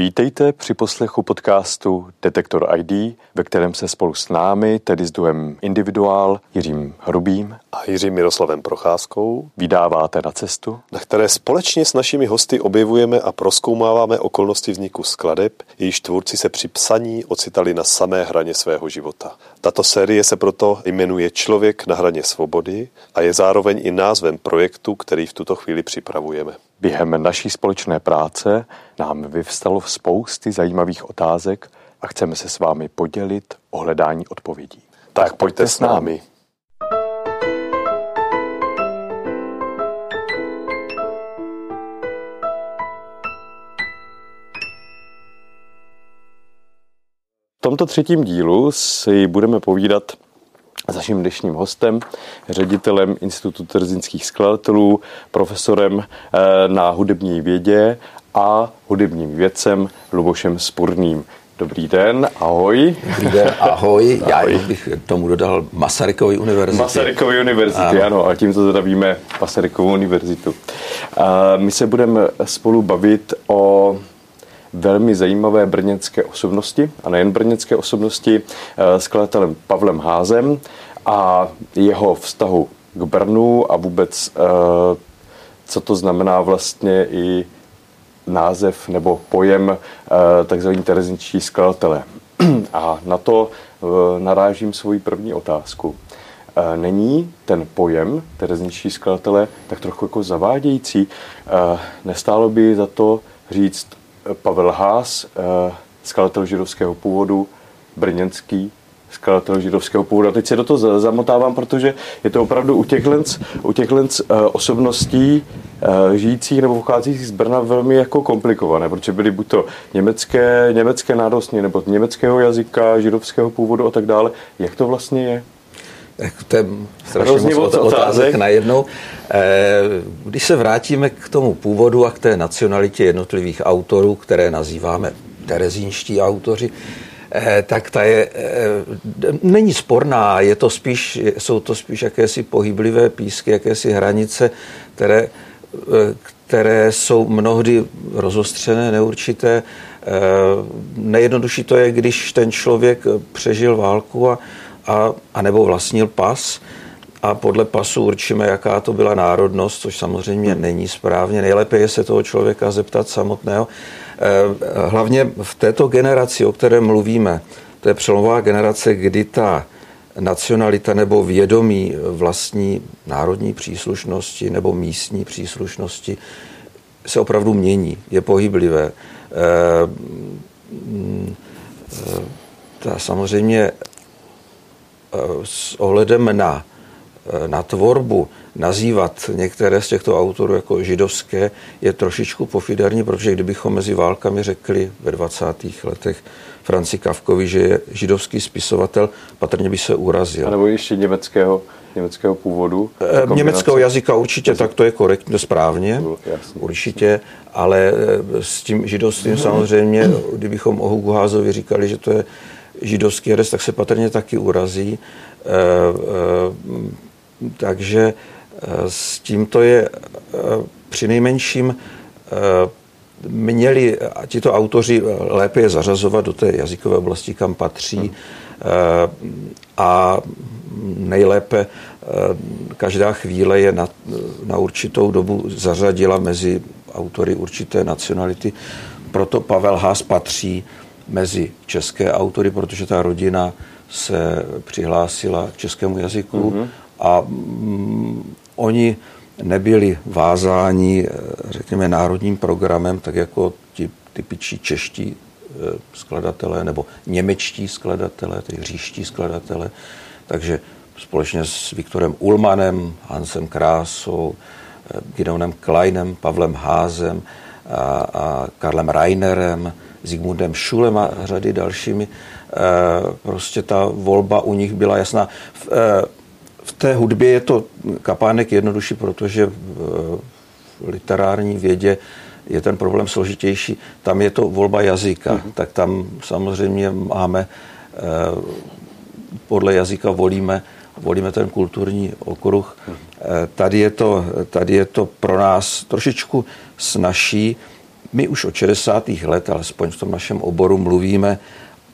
Vítejte při poslechu podcastu Detektor ID, ve kterém se spolu s námi, tedy s duem Individuál, Jiřím Hrubým a Jiřím Miroslavem Procházkou, vydáváte na cestu, na které společně s našimi hosty objevujeme a proskoumáváme okolnosti vzniku skladeb, jejíž tvůrci se při psaní ocitali na samé hraně svého života. Tato série se proto jmenuje Člověk na hraně svobody a je zároveň i názvem projektu, který v tuto chvíli připravujeme. Během naší společné práce nám vyvstalo spousty zajímavých otázek a chceme se s vámi podělit o hledání odpovědí. Tak, tak pojďte s námi. V tomto třetím dílu si budeme povídat s naším dnešním hostem, ředitelem Institutu trzínských skladatelů, profesorem eh, na hudební vědě a hudebním vědcem Lubošem Spurným. Dobrý den, ahoj. Dobrý den, ahoj. Já ahoj. bych tomu dodal Masarykovy univerzity. Masarykovy univerzity, ano. ano, a tímto zdravíme Masarykovou univerzitu. My se budeme spolu bavit o velmi zajímavé brněnské osobnosti, a nejen brněnské osobnosti, eh, skladatelem Pavlem Házem a jeho vztahu k Brnu a vůbec, eh, co to znamená vlastně i název nebo pojem eh, takzvaný terezinčí skladatele. A na to narážím svoji první otázku. Není ten pojem terezničtí skladatele tak trochu jako zavádějící? Nestálo by za to říct Pavel Haas, eh, skladatel židovského původu, brněnský skladatel židovského původu. A teď se do toho zamotávám, protože je to opravdu u těch lenc, u eh, osobností eh, žijících nebo pocházejících z Brna velmi jako komplikované, protože byly buď to německé, německé nárostní nebo německého jazyka, židovského původu a tak dále. Jak to vlastně je? To je strašně moc otázek najednou. Eh, když se vrátíme k tomu původu a k té nacionalitě jednotlivých autorů, které nazýváme terezínští autoři, eh, tak ta je, eh, není sporná, je to spíš, jsou to spíš jakési pohyblivé písky, jakési hranice, které, které jsou mnohdy rozostřené, neurčité. Nejjednodušší to je, když ten člověk přežil válku a a, a nebo vlastnil pas a podle pasu určíme, jaká to byla národnost, což samozřejmě není správně. Nejlépe je se toho člověka zeptat samotného. Eh, hlavně v této generaci, o které mluvíme, to je přelomová generace, kdy ta nacionalita nebo vědomí vlastní národní příslušnosti nebo místní příslušnosti se opravdu mění, je pohyblivé. Eh, mm, eh, ta samozřejmě s ohledem na, na tvorbu nazývat některé z těchto autorů jako židovské je trošičku pofiderní, protože kdybychom mezi válkami řekli ve 20. letech Franci Kavkovi, že je židovský spisovatel, patrně by se urazil. A nebo ještě německého, německého původu? E, německého jazyka určitě, tak to je korektně, správně, Jasný. určitě, ale eh, s tím židovstvím samozřejmě, kdybychom o Hugo Házovi říkali, že to je židovský herec, tak se patrně taky urazí. Eh, eh, takže eh, s tímto je při nejmenším měli tito autoři lépe je zařazovat do té jazykové oblasti, kam patří a nejlépe každá chvíle je na, na určitou dobu zařadila mezi autory určité nacionality. Proto Pavel Haas patří mezi české autory, protože ta rodina se přihlásila k českému jazyku mm-hmm. a mm, oni nebyli vázáni, eh, řekněme, národním programem, tak jako ti typičtí čeští eh, skladatelé nebo němečtí skladatelé, tedy říští skladatelé. Takže společně s Viktorem Ulmanem, Hansem Krásou, eh, Gideonem Kleinem, Pavlem Házem a, a Karlem Reinerem, Zigmundem Šulem a řady dalšími. Eh, prostě ta volba u nich byla jasná. V, eh, v té hudbě je to kapánek jednodušší, protože v literární vědě je ten problém složitější. Tam je to volba jazyka, mm-hmm. tak tam samozřejmě máme, eh, podle jazyka volíme, volíme ten kulturní okruh. Mm-hmm. Tady je, to, tady je to pro nás trošičku snažší, My už od 60. let, alespoň v tom našem oboru, mluvíme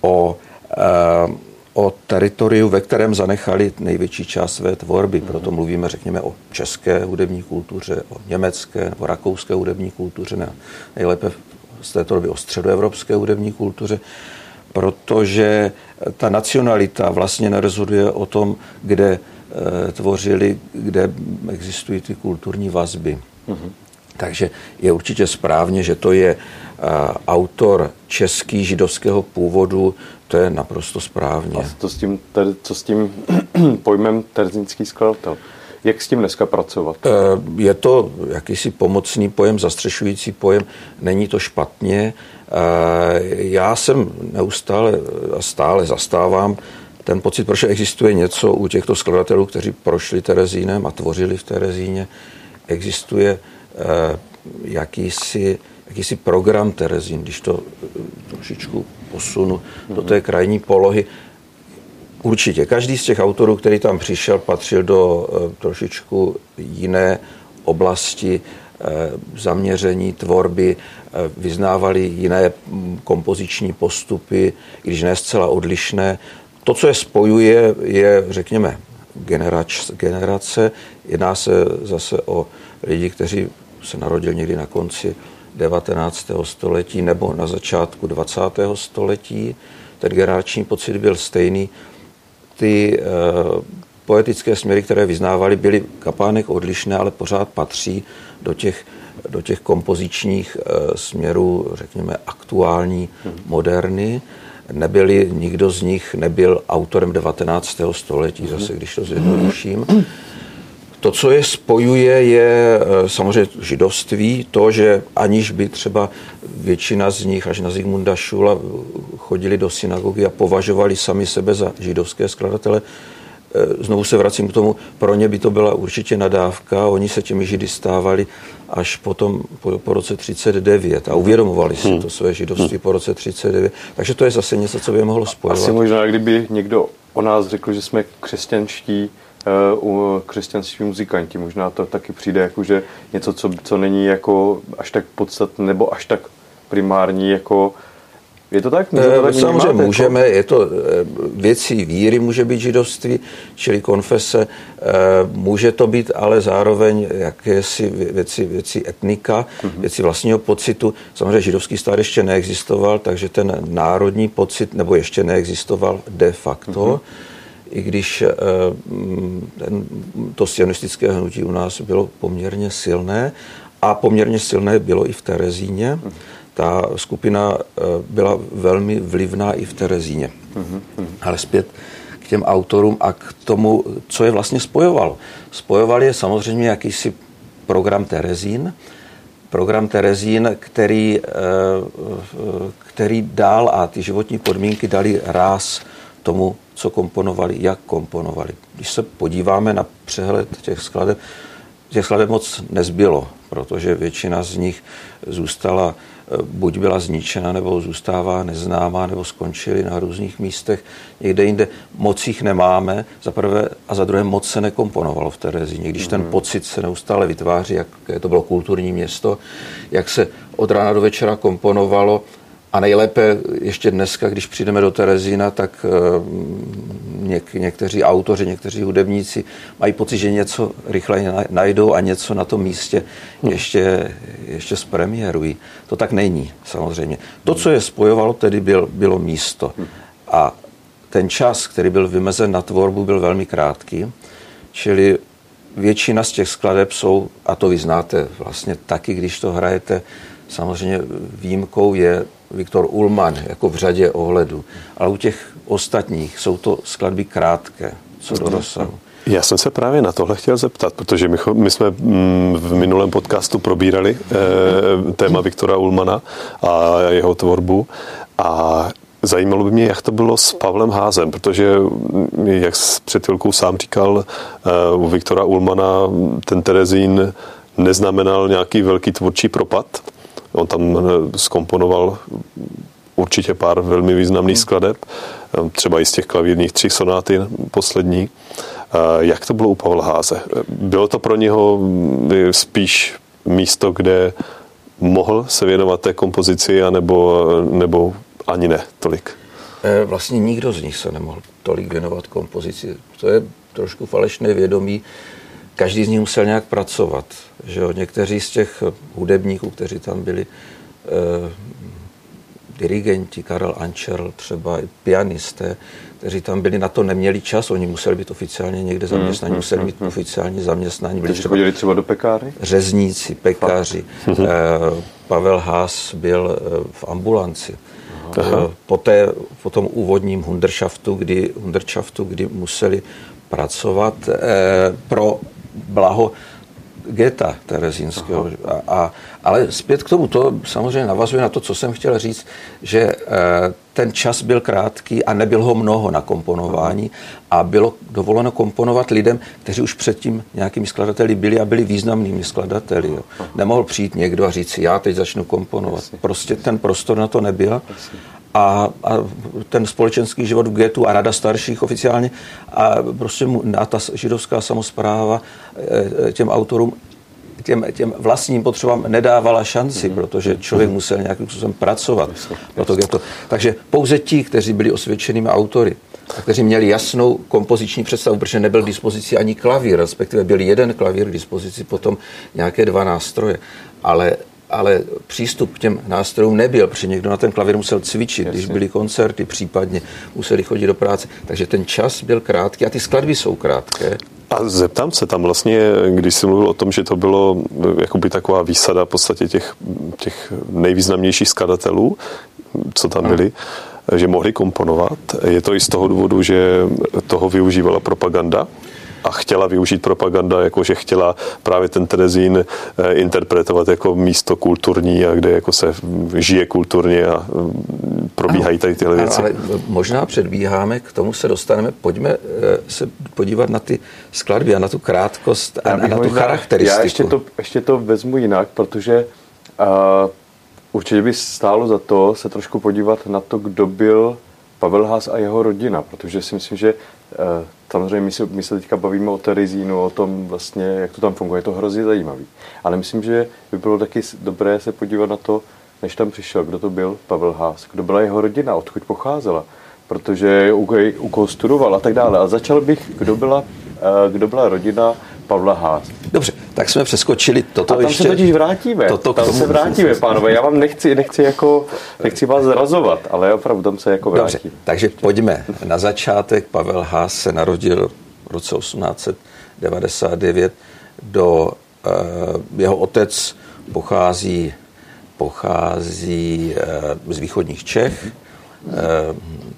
o, eh, o teritoriu, ve kterém zanechali největší část své tvorby. Proto mluvíme, řekněme, o české hudební kultuře, o německé nebo rakouské hudební kultuře, ne, nejlépe z této doby o středoevropské hudební kultuře, protože ta nacionalita vlastně nerozhoduje o tom, kde e, tvořili, kde existují ty kulturní vazby. Mm-hmm. Takže je určitě správně, že to je autor český židovského původu, to je naprosto správně. A to s tím, tedy, co s tím pojmem terzínský skladatel? Jak s tím dneska pracovat? E, je to jakýsi pomocný pojem, zastřešující pojem, není to špatně. E, já jsem neustále a stále zastávám ten pocit, proč existuje něco u těchto skladatelů, kteří prošli Terezínem a tvořili v Terezíně, existuje jakýsi, jakýsi program Terezín, když to eh, trošičku posunu do té krajní polohy. Určitě, každý z těch autorů, který tam přišel, patřil do eh, trošičku jiné oblasti zaměření tvorby, vyznávali jiné hm, kompoziční postupy, když ne zcela odlišné. To, co je spojuje, je, řekněme, generace. generace. Jedná se zase o lidi, kteří se narodil někdy na konci 19. století nebo na začátku 20. století. Ten generační pocit byl stejný. Ty uh, poetické směry, které vyznávali, byly kapánek odlišné, ale pořád patří do těch, do těch kompozičních uh, směrů, řekněme, aktuální, hmm. moderny. Nebyli, nikdo z nich nebyl autorem 19. století, zase když to zjednoduším. To, co je spojuje, je eh, samozřejmě židovství, to, že aniž by třeba většina z nich, až na Zigmunda Šula, chodili do synagogy a považovali sami sebe za židovské skladatele, eh, znovu se vracím k tomu, pro ně by to byla určitě nadávka, oni se těmi židy stávali až potom po, po roce 39 a uvědomovali si hmm. to své židovství hmm. po roce 39. Takže to je zase něco, co by je mohlo spojovat. Asi možná, kdyby někdo o nás řekl, že jsme křesťanští, u křesťanství muzikanti. Možná to taky přijde jako, že něco, co, co není jako až tak podstatné nebo až tak primární jako je to tak? Můžeme to tak Samozřejmě můžeme, je to věcí víry může být židovství, čili konfese, může to být ale zároveň jakési věci, věci etnika, mm-hmm. věci vlastního pocitu. Samozřejmě židovský stát ještě neexistoval, takže ten národní pocit, nebo ještě neexistoval de facto. Mm-hmm i když eh, ten, to sionistické hnutí u nás bylo poměrně silné a poměrně silné bylo i v Terezíně. Ta skupina eh, byla velmi vlivná i v Terezíně. Ale zpět k těm autorům a k tomu, co je vlastně spojovalo. Spojoval je samozřejmě jakýsi program Terezín, program Terezín, který, eh, který dál a ty životní podmínky dali ráz tomu co komponovali, jak komponovali. Když se podíváme na přehled těch skladeb, těch skladeb moc nezbylo, protože většina z nich zůstala, eh, buď byla zničena, nebo zůstává neznámá, nebo skončily na různých místech. Někde jinde moc jich nemáme, za prvé a za druhé moc se nekomponovalo v Terezíně. Když mm-hmm. ten mhm. pocit se neustále vytváří, jak to bylo kulturní město, jak se od rána do večera komponovalo, a nejlépe ještě dneska, když přijdeme do Terezína, tak eh, něk, někteří autoři, někteří hudebníci mají pocit, že něco rychle najdou a něco na tom místě ještě, ještě zpremiérují. To tak není, samozřejmě. To, co je spojovalo, tedy byl, bylo místo. A ten čas, který byl vymezen na tvorbu, byl velmi krátký, čili většina z těch skladeb jsou, a to vy znáte vlastně taky, když to hrajete, samozřejmě výjimkou je Viktor Ullmann jako v řadě ohledů. Ale u těch ostatních jsou to skladby krátké, co do rozsahu. Já jsem se právě na tohle chtěl zeptat, protože my, my jsme mm, v minulém podcastu probírali eh, téma Viktora Ulmana a jeho tvorbu a zajímalo by mě, jak to bylo s Pavlem Házem, protože, mm, jak před chvilkou sám říkal, eh, u Viktora Ulmana ten Terezín neznamenal nějaký velký tvůrčí propad, On tam eh, skomponoval určitě pár velmi významných skladeb, eh, třeba i z těch klavírních tří sonáty poslední. Eh, jak to bylo u Pavla Háze? Bylo to pro něho mm, spíš místo, kde mohl se věnovat té kompozici, anebo, nebo ani ne tolik? Eh, vlastně nikdo z nich se nemohl tolik věnovat kompozici. To je trošku falešné vědomí. Každý z nich musel nějak pracovat. Že jo? Někteří z těch hudebníků, kteří tam byli, eh, dirigenti, Karel Ančerl, třeba i pianisté, kteří tam byli, na to neměli čas, oni museli být oficiálně někde hmm, zaměstnaní, mm, museli mít mm, oficiální zaměstnání. Byli třeba, chodili třeba do pekárny? Řezníci, pekáři. Eh, Pavel Haas byl eh, v ambulanci. Aha. Poté, po tom úvodním Hunderschaftu, kdy, Hunderschaftu, kdy museli pracovat eh, pro blaho geta terezínského. A, a, ale zpět k tomu, to samozřejmě navazuje na to, co jsem chtěl říct, že e, ten čas byl krátký a nebyl ho mnoho na komponování a bylo dovoleno komponovat lidem, kteří už předtím nějakými skladateli byli a byli významnými skladateli. Jo. Nemohl přijít někdo a říct si, já teď začnu komponovat. Prostě ten prostor na to nebyl a, a ten společenský život v getu a rada starších oficiálně a prostě mu, a ta židovská samozpráva e, těm autorům těm, těm vlastním potřebám nedávala šanci, mm-hmm. protože člověk musel nějakým způsobem pracovat. Proto to. Takže pouze ti, kteří byli osvědčenými autory, a kteří měli jasnou kompoziční představu, protože nebyl k dispozici ani klavír, respektive byl jeden klavír k dispozici, potom nějaké dva nástroje. Ale ale přístup k těm nástrojům nebyl, protože někdo na ten klavír musel cvičit, Jasně. když byly koncerty případně, museli chodit do práce. Takže ten čas byl krátký a ty skladby jsou krátké. A zeptám se tam vlastně, když jsi mluvil o tom, že to bylo jakoby taková výsada v podstatě těch, těch nejvýznamnějších skladatelů, co tam byli, hmm. že mohli komponovat. Je to i z toho důvodu, že toho využívala propaganda? A chtěla využít propaganda, jako že chtěla právě ten Terezín eh, interpretovat jako místo kulturní a kde jako se žije kulturně a mm, probíhají tady tyhle věci. ale možná předbíháme, k tomu se dostaneme. Pojďme eh, se podívat na ty skladby a na tu krátkost a, a na tu možná, charakteristiku. Já ještě to, ještě to vezmu jinak, protože uh, určitě by stálo za to se trošku podívat na to, kdo byl Pavel Haas a jeho rodina, protože si myslím, že Samozřejmě my se, my se teďka bavíme o Terezínu, o tom vlastně, jak to tam funguje, je to hrozně zajímavý. Ale myslím, že by bylo taky dobré se podívat na to, než tam přišel, kdo to byl Pavel Haas, kdo byla jeho rodina, odkud pocházela, protože u, u koho studoval a tak dále. A začal bych, kdo byla, eh, kdo byla rodina Pavla Haas. Dobře, tak jsme přeskočili toto A tam ještě. se totiž vrátíme. Toto tam se vrátíme, pánové. Já vám nechci, nechci, jako, nechci vás zrazovat, ale opravdu tam se jako vrátíme. Dobře, takže pojďme na začátek. Pavel Haas se narodil v roce 1899 do uh, jeho otec pochází pochází uh, z východních Čech, uh,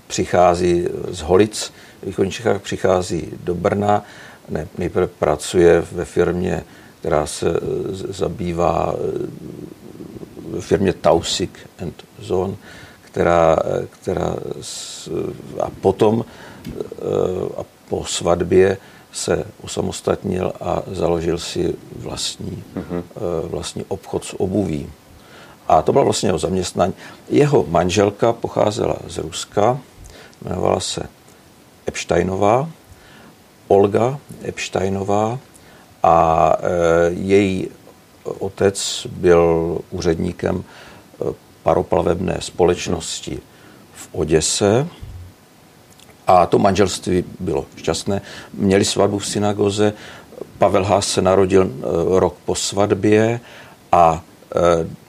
přichází z Holic, v východních Čechách přichází do Brna, ne, nejprve pracuje ve firmě která se eh, zabývá ve firmě Tausig and Zone, která, eh, která a potom a po svatbě se osamostatnil a založil si vlastní, mm-hmm. vlastní obchod s obuví. A to bylo vlastně jeho zaměstnání. Jeho manželka pocházela z Ruska, jmenovala se Epsteinová, Olga Epsteinová a e, její otec byl úředníkem e, paroplavebné společnosti v Oděse a to manželství bylo šťastné. Měli svatbu v synagoze, Pavel Haas se narodil e, rok po svatbě a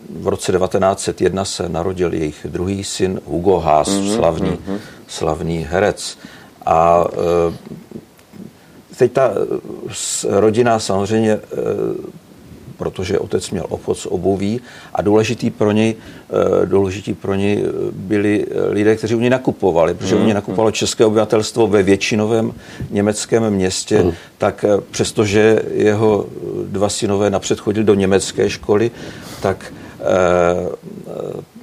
v roce 1901 se narodil jejich druhý syn Hugo Haas, mm-hmm, slavný, mm-hmm. slavný herec. A teď ta eh, rodina samozřejmě, eh, protože otec měl obchod s obuví a důležitý pro něj, eh, důležitý pro něj byli lidé, kteří u něj nakupovali, protože u něj hmm. nakupovalo české obyvatelstvo ve většinovém německém městě, mm. tak přestože jeho dva synové napřed chodili do německé školy, tak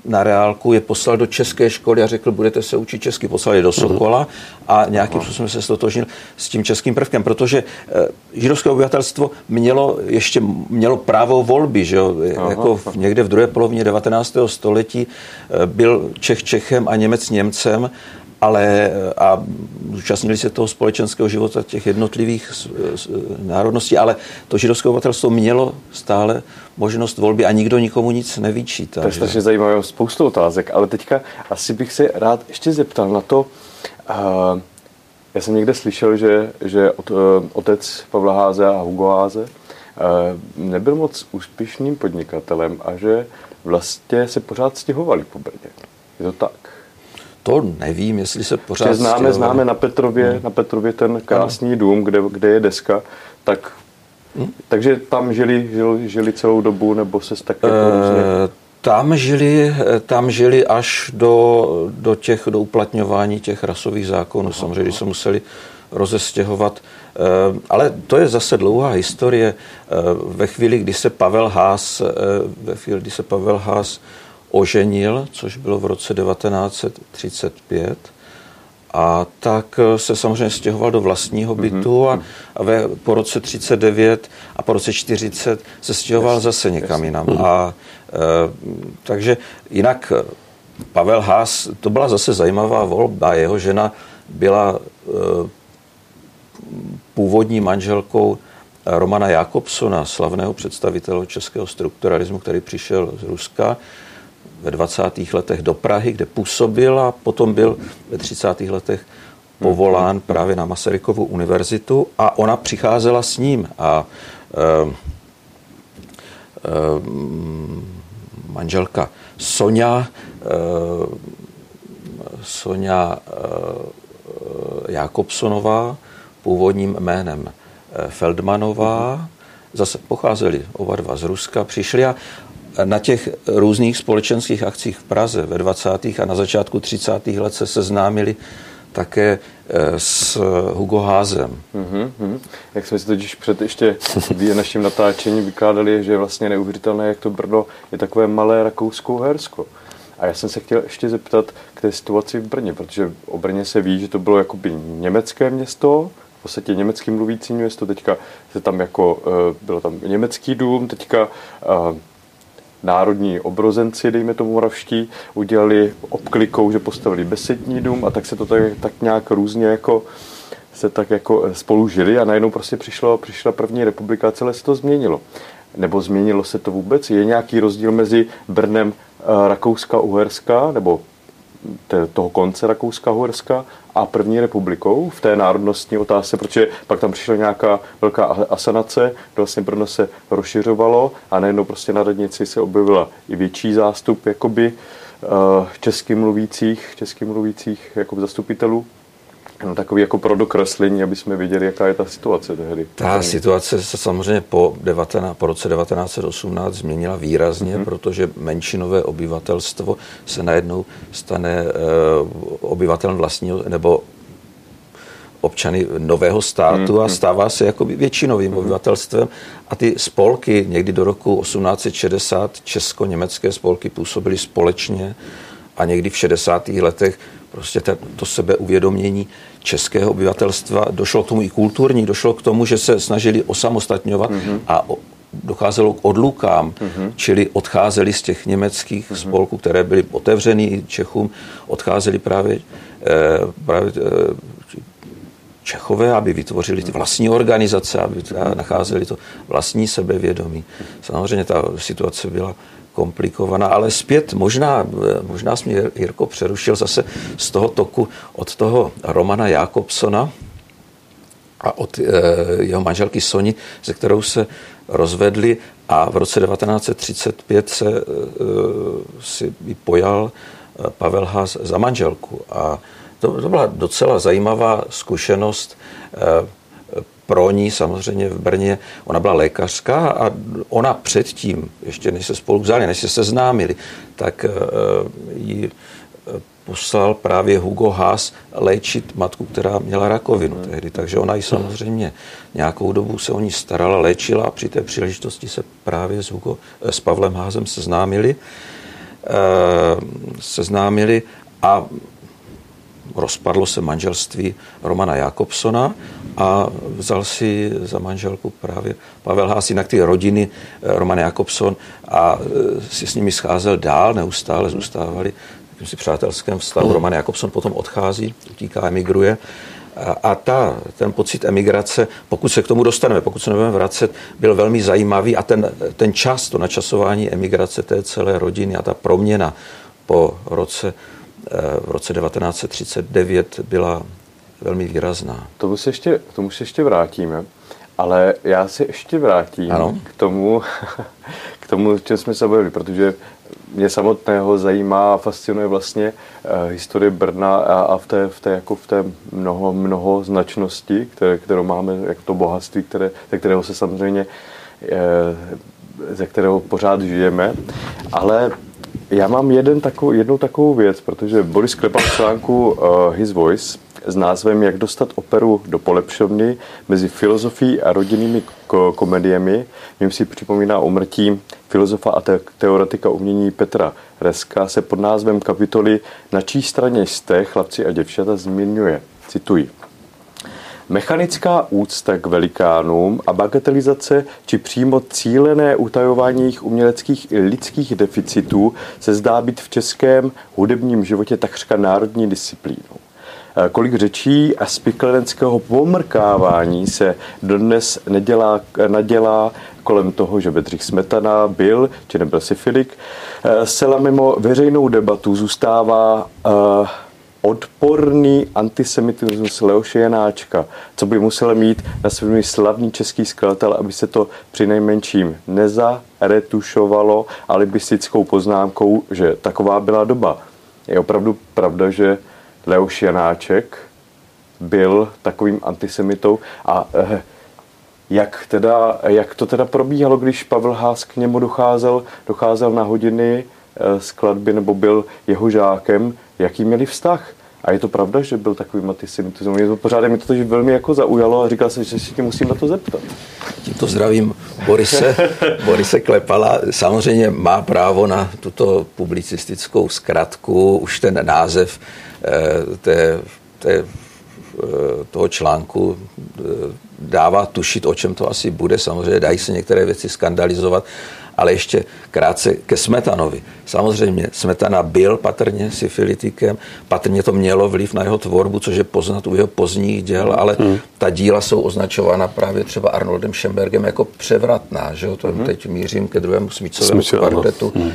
na reálku je poslal do české školy a řekl, budete se učit česky. Poslal je do Sokola a nějakým způsobem se stotožnil s tím českým prvkem, protože eh, židovské obyvatelstvo mělo ještě mělo právo volby, že jo? jako v, někde v druhé polovině 19. století eh, byl Čech Čechem a Němec Němcem ale a zúčastnili se toho společenského života těch jednotlivých národností, ale to židovské obyvatelstvo mělo stále možnost volby a nikdo nikomu nic nevyčítá. To je strašně zajímavé, spoustu otázek, ale teďka asi bych se rád ještě zeptal na to, uh, já jsem někde slyšel, že, že od, uh, otec Pavla Háze a Hugo Háze uh, nebyl moc úspěšným podnikatelem a že vlastně se pořád stěhovali po Brně. Je to tak? To nevím, jestli se pořád známe, známe na Petrově, hmm. na Petrově ten krásný dům, kde, kde je deska, tak hmm. takže tam žili, žili, žili celou dobu, nebo se tak jako e, tam žili, tam žili až do, do těch do uplatňování těch rasových zákonů. Aha, Samozřejmě, aha. se museli rozestěhovat. Eh, ale to je zase dlouhá historie. Eh, ve chvíli, kdy se Pavel Haas, ve chvíli, kdy se Pavel Haas oženil, což bylo v roce 1935, a tak se samozřejmě stěhoval do vlastního mhm, bytu a, a ve, po roce 39 a po roce 40 se stěhoval yes, zase někam yes. jinam. Mhm. A e, takže jinak Pavel Haas, to byla zase zajímavá volba. Jeho žena byla e, původní manželkou Romana Jakobsona, slavného představitele českého strukturalismu, který přišel z Ruska ve 20. letech do Prahy, kde působil a potom byl ve 30. letech povolán právě na Masarykovu univerzitu a ona přicházela s ním a e, e, manželka Sonja e, Sonja Jakobsonová původním jménem Feldmanová, zase pocházeli oba dva z Ruska, přišli a na těch různých společenských akcích v Praze ve 20. a na začátku 30. let se seznámili také eh, s Hugo Házem. Mm-hmm. Jak jsme si totiž před ještě naším natáčením vykládali, že je vlastně neuvěřitelné, jak to Brno je takové malé Rakousko-Hersko. A já jsem se chtěl ještě zeptat k té situaci v Brně, protože o Brně se ví, že to bylo jakoby německé město, v podstatě německy mluvící město, teďka se tam jako, eh, bylo tam německý dům, teďka eh, národní obrozenci, dejme tomu moravští, udělali obklikou, že postavili besední dům a tak se to tak, tak nějak různě jako se tak jako spolu žili a najednou prostě přišlo, přišla první republika a celé se to změnilo. Nebo změnilo se to vůbec? Je nějaký rozdíl mezi Brnem eh, Rakouska-Uherska, nebo toho konce Rakouska-Horska a první republikou v té národnostní otázce, protože pak tam přišla nějaká velká asanace, vlastně Brno se rozšiřovalo a najednou prostě na radnici se objevila i větší zástup jakoby eh, česky mluvících, česky mluvících jakoby zastupitelů No, takový jako pro dokreslení, aby jsme viděli, jaká je ta situace tehdy. Ta situace se samozřejmě po, 19, po roce 1918 změnila výrazně, mm-hmm. protože menšinové obyvatelstvo se najednou stane uh, obyvatelem vlastního nebo občany nového státu a mhm. stává se jako většinovým mm obyvatelstvem. A ty spolky někdy do roku 1860, česko-německé spolky působily společně a někdy v 60. letech prostě to sebeuvědomění českého obyvatelstva, došlo k tomu i kulturní, došlo k tomu, že se snažili osamostatňovat mm-hmm. a docházelo k odlukám, mm-hmm. čili odcházeli z těch německých mm-hmm. spolků, které byly otevřený Čechům, odcházeli právě, eh, právě eh, Čechové, aby vytvořili ty vlastní organizace, aby nacházeli to vlastní sebevědomí. Samozřejmě ta situace byla komplikovaná, ale zpět možná, možná jsme Jirko přerušil zase z toho toku od toho Romana Jakobsona a od e, jeho manželky Soni, se kterou se rozvedli a v roce 1935 se e, si pojal eh, Pavel Haas za manželku. A to, to byla docela zajímavá zkušenost. Pro ní samozřejmě v Brně, ona byla lékařka a ona předtím, ještě než se spolu vzali, než se seznámili, tak uh, ji eh, poslal právě Hugo Haas léčit matku, která měla rakovinu tehdy. Takže ona ji samozřejmě nějakou dobu se o ní starala, léčila a při té příležitosti se právě s, Hugo, eh, s Pavlem Házem seznámili. Seznámili a rozpadlo se manželství Romana Jakobsona a vzal si za manželku právě Pavel Hás, jinak ty rodiny eh, Roman Jakobson a eh, si s nimi scházel dál, neustále zůstávali jakýmsi přátelském vztahu. Roman Jakobson potom odchází, utíká, emigruje. A, ta, ten pocit emigrace, pokud se k tomu dostaneme, pokud se nebudeme vracet, byl velmi zajímavý a ten, ten čas, to načasování emigrace té celé rodiny a ta proměna po roce, v roce 1939 byla velmi výrazná. Tomu se ještě, tomu se ještě vrátíme, ale já se ještě vrátím ano. k tomu, k tomu, čem jsme se bavili, protože mě samotného zajímá a fascinuje vlastně uh, historie Brna a, a v té, v té, jako v té mnoho, mnoho značnosti, které, kterou máme, jak to bohatství, které, ze kterého se samozřejmě, uh, ze kterého pořád žijeme, ale já mám jeden takovou, jednu takovou věc, protože Boris Klepa v článku uh, His Voice s názvem Jak dostat operu do polepšovny mezi filozofií a rodinnými komediemi. Mím si připomíná umrtí filozofa a teoretika umění Petra Reska se pod názvem kapitoly Na čí straně jste, chlapci a děvčata, zmiňuje. Cituji. Mechanická úcta k velikánům a bagatelizace či přímo cílené utajování jejich uměleckých i lidských deficitů se zdá být v českém hudebním životě takřka národní disciplínou. Eh, kolik řečí a spiklenského pomrkávání se dodnes nedělá, nadělá kolem toho, že Bedřich Smetana byl či nebyl syfilik. Eh, zcela mimo veřejnou debatu zůstává uh, odporný antisemitismus Leoše Janáčka, co by musel mít na svým slavný český skladatel, aby se to při nejmenším nezaretušovalo alibistickou poznámkou, že taková byla doba. Je opravdu pravda, že Leoš Janáček byl takovým antisemitou a eh, jak, teda, jak to teda probíhalo, když Pavel Hás k němu docházel, docházel na hodiny eh, skladby nebo byl jeho žákem, jaký měli vztah? A je to pravda, že byl takový antisemitismus? Mě to pořád mě to velmi jako zaujalo a říkal jsem, že si tě musím na to zeptat. Tímto zdravím Borise, Borise Klepala. Samozřejmě má právo na tuto publicistickou zkratku. Už ten název Eh, té, té, eh, toho článku eh, dává tušit, o čem to asi bude. Samozřejmě dají se některé věci skandalizovat, ale ještě krátce ke Smetanovi. Samozřejmě Smetana byl patrně syfilitikem, patrně to mělo vliv na jeho tvorbu, což je poznat u jeho pozdních děl, ale hmm. ta díla jsou označována právě třeba Arnoldem Schembergem jako převratná. Že To hmm. teď mířím ke druhému smícovému kvartetu, hmm.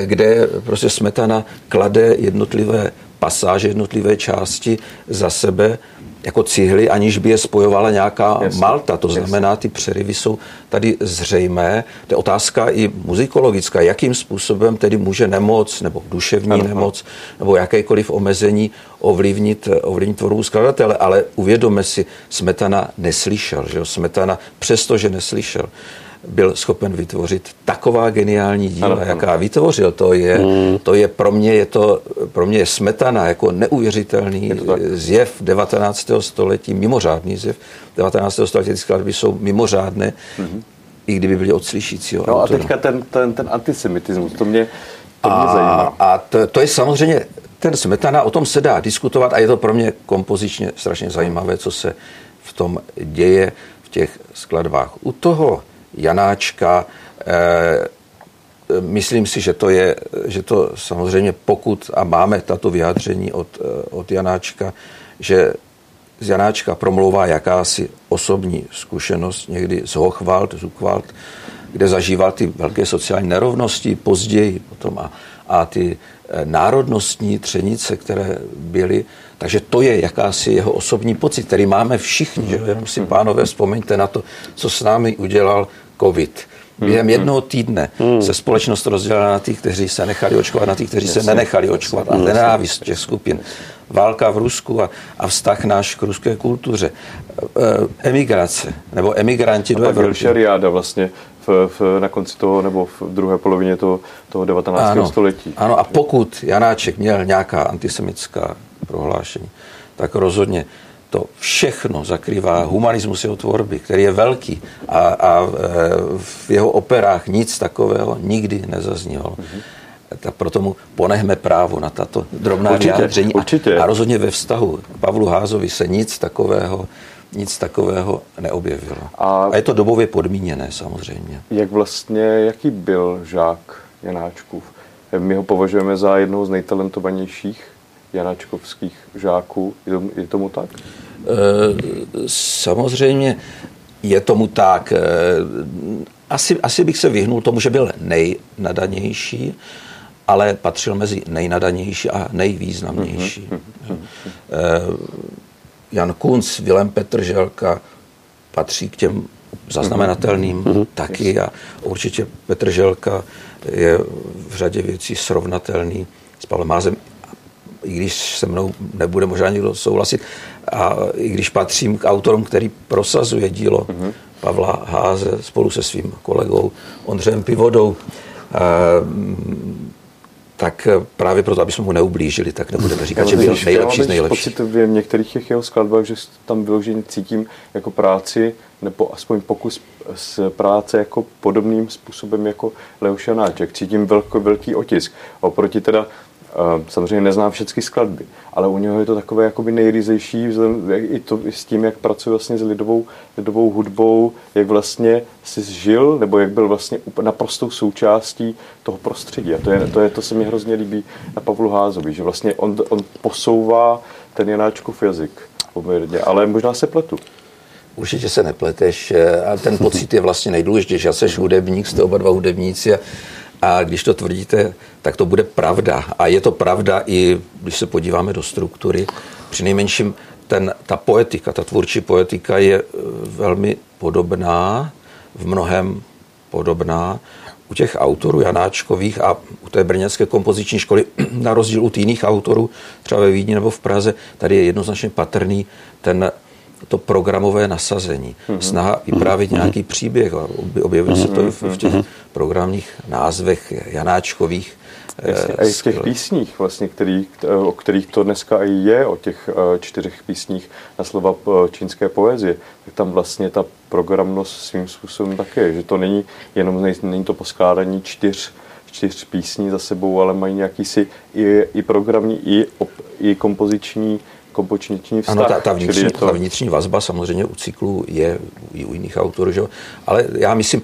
kde prostě Smetana klade jednotlivé pasáže, jednotlivé části za sebe jako cihly, aniž by je spojovala nějaká yes. malta. To znamená, ty přerivy jsou tady zřejmé. To je otázka i muzikologická, jakým způsobem tedy může nemoc nebo duševní ano. nemoc nebo jakékoliv omezení ovlivnit, ovlivnit tvorbu skladatele. Ale uvědomme si, Smetana neslyšel. Že jo? Smetana, přestože neslyšel, byl schopen vytvořit taková geniální díla, ano, jaká ano. vytvořil. To je, hmm. to je pro mě je to pro mě je smetana jako neuvěřitelný zjev 19. století, mimořádný zjev 19. století. Ty skladby jsou mimořádné, hmm. i kdyby byly od slyšícího. No autora. a teďka ten, ten, ten antisemitismus, to mě, to mě a, zajímá. A to, to je samozřejmě ten smetana, o tom se dá diskutovat a je to pro mě kompozičně strašně zajímavé, co se v tom děje v těch skladbách. U toho Janáčka. Eh, myslím si, že to je, že to samozřejmě pokud, a máme tato vyjádření od, eh, od Janáčka, že z Janáčka promlouvá jakási osobní zkušenost, někdy z Hochwald, Zuchwald, kde zažíval ty velké sociální nerovnosti později potom a, a ty eh, národnostní třenice, které byly. Takže to je jakási jeho osobní pocit, který máme všichni. Že? Jenom si, pánové, vzpomeňte na to, co s námi udělal covid. Během hmm, jednoho týdne hmm. se společnost rozdělila na ty, kteří se nechali očkovat, na ty, kteří se nenechali očkovat. A nenávist těch skupin. Válka v Rusku a, a vztah náš k ruské kultuře. E, emigrace, nebo emigranti a do Evropy. šariáda vlastně v, v, na konci toho, nebo v druhé polovině toho, toho 19. Ano, století. Ano, a pokud Janáček měl nějaká antisemická prohlášení, tak rozhodně to všechno zakrývá humanismus jeho tvorby, který je velký a, a e, v jeho operách nic takového nikdy nezaznělo. Mm-hmm. Tak proto mu ponechme právo na tato drobná určitě, vyjádření. Určitě. A, a rozhodně ve vztahu k Pavlu Házovi se nic takového nic takového neobjevilo. A, a je to dobově podmíněné samozřejmě. Jak vlastně, jaký byl žák Janáčkův? My ho považujeme za jednoho z nejtalentovanějších janáčkovských žáků. Je tomu, je tomu tak? Samozřejmě je tomu tak. Asi, asi bych se vyhnul tomu, že byl nejnadanější, ale patřil mezi nejnadanější a nejvýznamnější. Mm-hmm. Jan Kunc, Vilém Petrželka patří k těm zaznamenatelným mm-hmm. taky a určitě Petrželka je v řadě věcí srovnatelný s Pavlem Mázem, i když se mnou nebude možná někdo souhlasit, a i když patřím k autorům, který prosazuje dílo mm-hmm. Pavla Háze spolu se svým kolegou Ondřejem Pivodou, tak právě proto, aby jsme mu neublížili, tak nebudeme říkat, že byl nejlepší z nejlepších. pocit v některých jeho skladbách, že tam vyloženě cítím jako práci, nebo aspoň pokus z práce jako podobným způsobem jako Leoš Janáček. Cítím velký, velký otisk. Oproti teda Samozřejmě neznám všechny skladby, ale u něho je to takové jakoby nejryzejší i, to, i s tím, jak pracuje vlastně s lidovou, lidovou hudbou, jak vlastně si žil, nebo jak byl vlastně naprostou součástí toho prostředí. A to, je, to, je, to se mi hrozně líbí na Pavlu Házovi, že vlastně on, on posouvá ten Janáčkův jazyk poměrně, ale možná se pletu. Určitě se nepleteš a ten pocit je vlastně nejdůležitější. Já jsi hudebník, jste oba dva hudebníci a a když to tvrdíte, tak to bude pravda. A je to pravda i, když se podíváme do struktury. Při nejmenším ten, ta poetika, ta tvůrčí poetika je e, velmi podobná, v mnohem podobná u těch autorů Janáčkových a u té brněnské kompoziční školy, na rozdíl od jiných autorů, třeba ve Vídni nebo v Praze, tady je jednoznačně patrný ten to programové nasazení. Mm-hmm. Snaha vyprávět mm-hmm. nějaký příběh. Objevuje se to i v, v těch mhm. programních názvech Janáčkových. Jasně, a i v těch písních, vlastně, který, o kterých to dneska i je, o těch eh, čtyřech písních na slova eh, čínské poezie, tak tam vlastně ta programnost svým způsobem také, že to není jenom není to poskládání čtyř čtyř písní za sebou, ale mají nějaký si i, i programní, i, i kompoziční kompoziční vztah. Ano, ta, ta, vnitřní, to... ta vnitřní vazba samozřejmě u cyklu je i u jiných autorů, že? ale já myslím,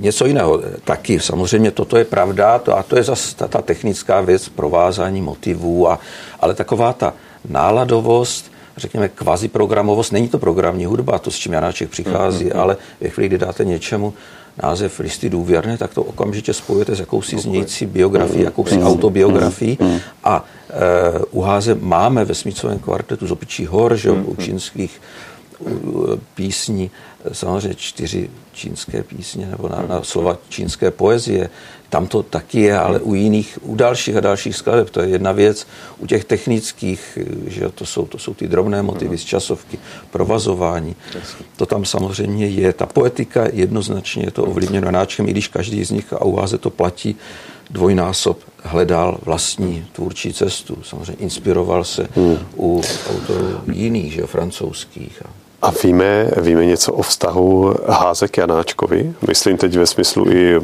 něco jiného. Taky samozřejmě toto je pravda to, a to je zase ta, ta technická věc provázání motivů, a, ale taková ta náladovost, řekněme kvazi programovost, není to programní hudba, to s čím Janáček přichází, mm-hmm. ale ve chvíli, kdy dáte něčemu název listy důvěrné, tak to okamžitě spojujete s jakousi znějící biografií, jakousi autobiografií a e, u Háze máme ve Smicovém kvartetu z Opičí hor, že u čínských písní, samozřejmě čtyři čínské písně nebo na, na slova čínské poezie. Tam to taky je, ale u jiných, u dalších a dalších skladeb, to je jedna věc. U těch technických, že to jsou, to jsou ty drobné motivy z časovky, provazování. To tam samozřejmě je. Ta poetika jednoznačně je to ovlivněno náčkem, i když každý z nich, a u vás to platí, dvojnásob hledal vlastní tvůrčí cestu. Samozřejmě inspiroval se hmm. u autorů jiných, že, francouzských. A a víme, víme něco o vztahu Házek Janáčkovi? Myslím teď ve smyslu i e,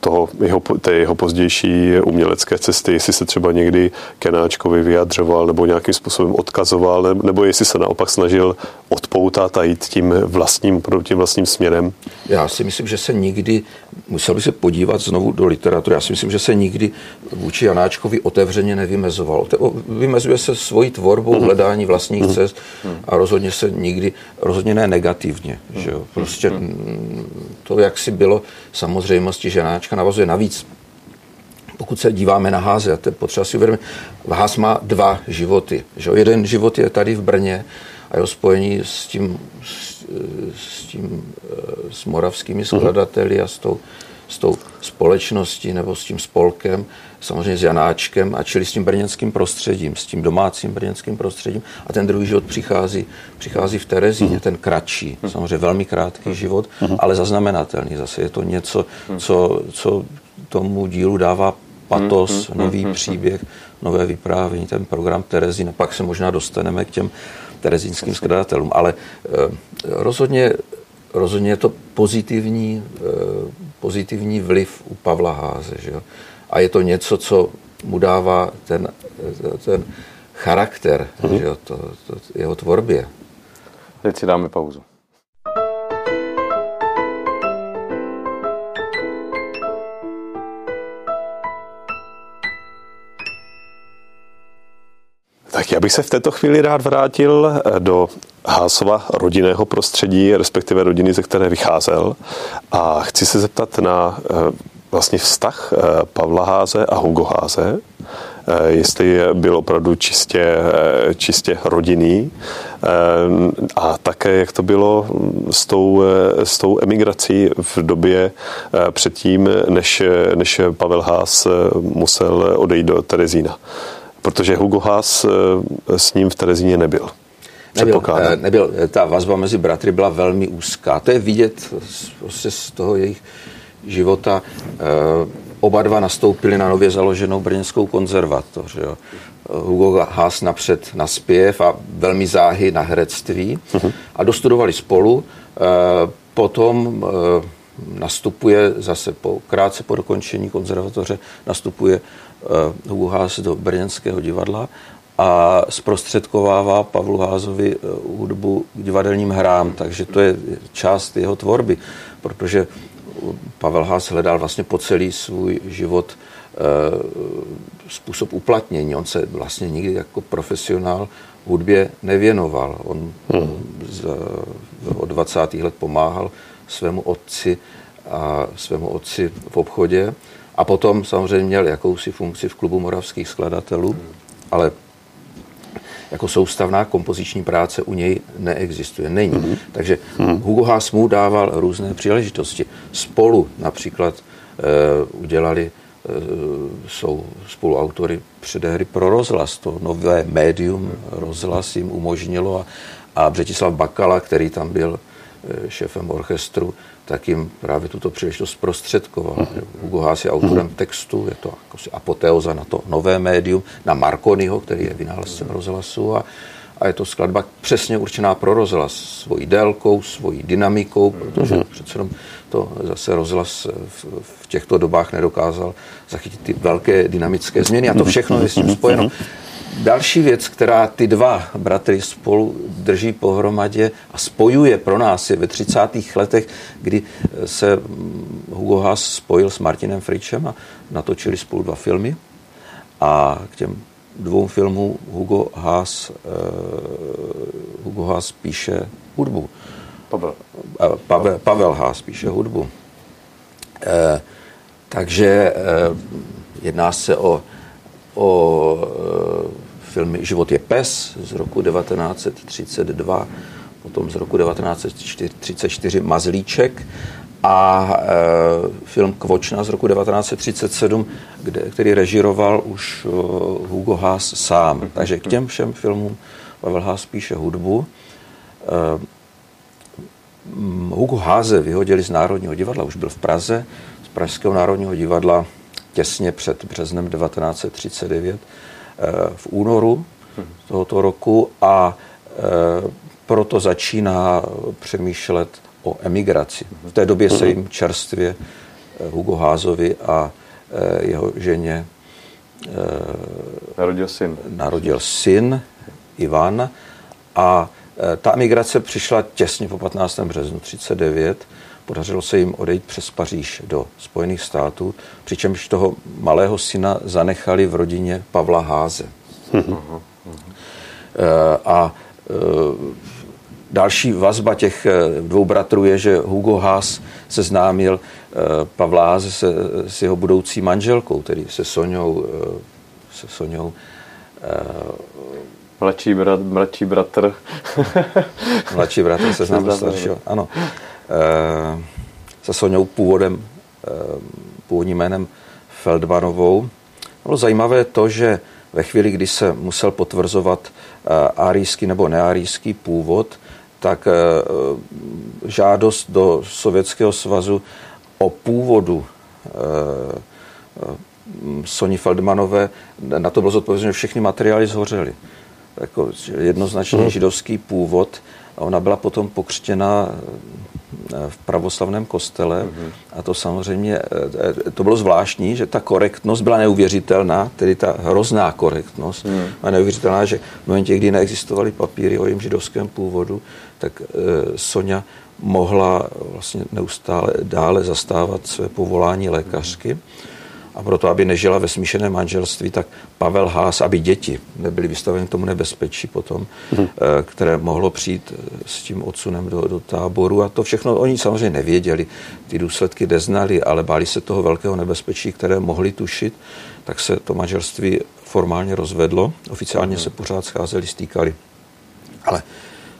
toho, jeho, té jeho pozdější umělecké cesty, jestli se třeba někdy k Janáčkovi vyjadřoval nebo nějakým způsobem odkazoval, nebo jestli se naopak snažil odpoutat a jít tím vlastním, tím vlastním směrem? Já si myslím, že se nikdy, musel by se podívat znovu do literatury, já si myslím, že se nikdy vůči Janáčkovi otevřeně nevymezoval. Vymezuje se svojí tvorbou, mhm. hledání vlastních mhm. cest a rozhodně se nikdy rozhodně ne negativně. Že jo? Prostě to, jak si bylo samozřejmosti, že Janáčka navazuje navíc pokud se díváme na Háze, a to je potřeba si uvědomit, Ház má dva životy. Že? Jeden život je tady v Brně a jeho spojení s tím, s, s tím, s moravskými skladateli a s tou, s tou společností nebo s tím spolkem, samozřejmě s Janáčkem a čili s tím brněnským prostředím, s tím domácím brněnským prostředím. A ten druhý život přichází, přichází v Terezíně, ten kratší, samozřejmě velmi krátký život, ale zaznamenatelný. Zase je to něco, co, co tomu dílu dává patos, nový příběh, nové vyprávění, ten program Terezína. Pak se možná dostaneme k těm terezínským skladatelům, ale eh, rozhodně, rozhodně je to pozitivní, eh, pozitivní vliv u Pavla Háze. Že jo? A je to něco, co mu dává ten, eh, ten charakter mm-hmm. že jo? To, to, jeho tvorbě. Teď si dáme pauzu. Tak já bych se v této chvíli rád vrátil eh, do Hásova rodinného prostředí, respektive rodiny, ze které vycházel. A chci se zeptat na eh, vlastně vztah eh, Pavla Háze a Hugo Háze, jestli byl opravdu čistě, čistě rodinný a také jak to bylo s tou, s tou emigrací v době předtím, než, než Pavel Ház musel odejít do Terezína protože Hugo Haas eh, s ním v Terezíně nebyl. Nebyl, eh, nebyl. Ta vazba mezi bratry byla velmi úzká. To je vidět prostě z toho jejich života. Eh, oba dva nastoupili na nově založenou brněnskou konzervatoř. Jo. Hugo Haas napřed na zpěv a velmi záhy na herectví uh-huh. a dostudovali spolu. Potom nastupuje zase po, krátce po dokončení konzervatoře, nastupuje Hugo Haas do Brněnského divadla a zprostředkovává Pavlu Házovi uh, hudbu k divadelním hrám, takže to je část jeho tvorby, protože Pavel Haas hledal vlastně po celý svůj život uh, způsob uplatnění. On se vlastně nikdy jako profesionál hudbě nevěnoval. On hmm. z, od 20. let pomáhal svému otci a svému otci v obchodě. A potom samozřejmě měl jakousi funkci v klubu moravských skladatelů, ale jako soustavná kompoziční práce u něj neexistuje, není. Mm-hmm. Takže Hugo Haas mu dával různé příležitosti. Spolu například e, udělali, e, jsou spoluautory předehry pro rozhlas. To nové médium rozhlas jim umožnilo a, a Břetislav Bakala, který tam byl e, šéfem orchestru, tak jim právě tuto příležitost prostředkoval. Uh-huh. Hugo Haas je autorem uh-huh. textu, je to jako apoteoza na to nové médium, na Marconiho, který je vynálezcem rozhlasu a, a je to skladba přesně určená pro rozhlas, svojí délkou, svojí dynamikou, protože uh-huh. přece jenom to zase rozhlas v, v těchto dobách nedokázal zachytit ty velké dynamické změny a to všechno je s tím spojeno. Další věc, která ty dva bratry spolu drží pohromadě a spojuje pro nás je ve 30. letech, kdy se Hugo Haas spojil s Martinem Fričem a natočili spolu dva filmy. A k těm dvou filmů Hugo Haas, uh, Hugo Haas píše hudbu. Pavel. Uh, Pavel, Pavel Haas píše hudbu. Uh, takže uh, jedná se o, o filmy Život je pes z roku 1932, potom z roku 1934 Mazlíček a e, film Kvočna z roku 1937, kde, který režiroval už uh, Hugo Haas sám. Takže k těm všem filmům Pavel Haas píše hudbu. E, Hugo Háze vyhodili z Národního divadla, už byl v Praze, z Pražského národního divadla těsně před březnem 1939 v únoru tohoto roku a e, proto začíná přemýšlet o emigraci. V té době se jim čerstvě e, Hugo Házovi a e, jeho ženě narodil syn. Narodil syn Ivan a ta emigrace přišla těsně po 15. březnu 39. Podařilo se jim odejít přes Paříž do Spojených států, přičemž toho malého syna zanechali v rodině Pavla Háze. A další vazba těch dvou bratrů je, že Hugo Haas se známil Pavla Háze se, s jeho budoucí manželkou, tedy se Soňou, se Soňou Mladší, brat, mladší bratr. mladší bratr se známil staršího, ano. Eh, se Soňou původem, eh, původním jménem Feldmanovou. Bylo zajímavé to, že ve chvíli, kdy se musel potvrzovat eh, arijský nebo nearijský původ, tak žádost do Sovětského svazu o původu Soni Feldmanové, na to bylo zodpovězeno, že všechny materiály zhořely. Jako jednoznačně hmm. židovský původ. A ona byla potom pokřtěna v pravoslavném kostele mm-hmm. a to samozřejmě, eh, to bylo zvláštní, že ta korektnost byla neuvěřitelná, tedy ta hrozná korektnost mm. a neuvěřitelná, že v momentě, kdy neexistovaly papíry o jejím židovském původu, tak Sonja mohla vlastně neustále dále zastávat své povolání lékařky. A proto, aby nežila ve smíšeném manželství, tak Pavel Hás, aby děti nebyly vystaveny tomu nebezpečí potom, hmm. které mohlo přijít s tím odsunem do, do táboru. A to všechno oni samozřejmě nevěděli, ty důsledky neznali, ale báli se toho velkého nebezpečí, které mohli tušit, tak se to manželství formálně rozvedlo. Oficiálně hmm. se pořád scházeli, stýkali. Ale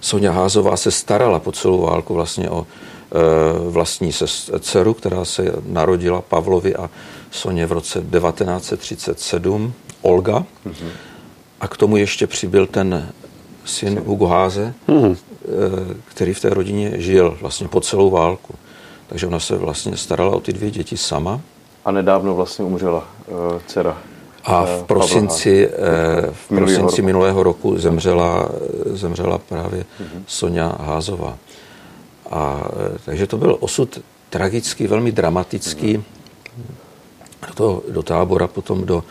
Sonja Házová se starala po celou válku vlastně o e, vlastní dceru, která se narodila Pavlovi a Soně v roce 1937, Olga. Mm-hmm. A k tomu ještě přibyl ten syn Hugo Háze, mm-hmm. který v té rodině žil vlastně po celou válku. Takže ona se vlastně starala o ty dvě děti sama. A nedávno vlastně umřela uh, dcera. A v prosinci, v prosinci minulého roku zemřela, zemřela právě mm-hmm. Sonja Házová. A, takže to byl osud tragický, velmi dramatický. Mm-hmm do, toho, do tábora, potom do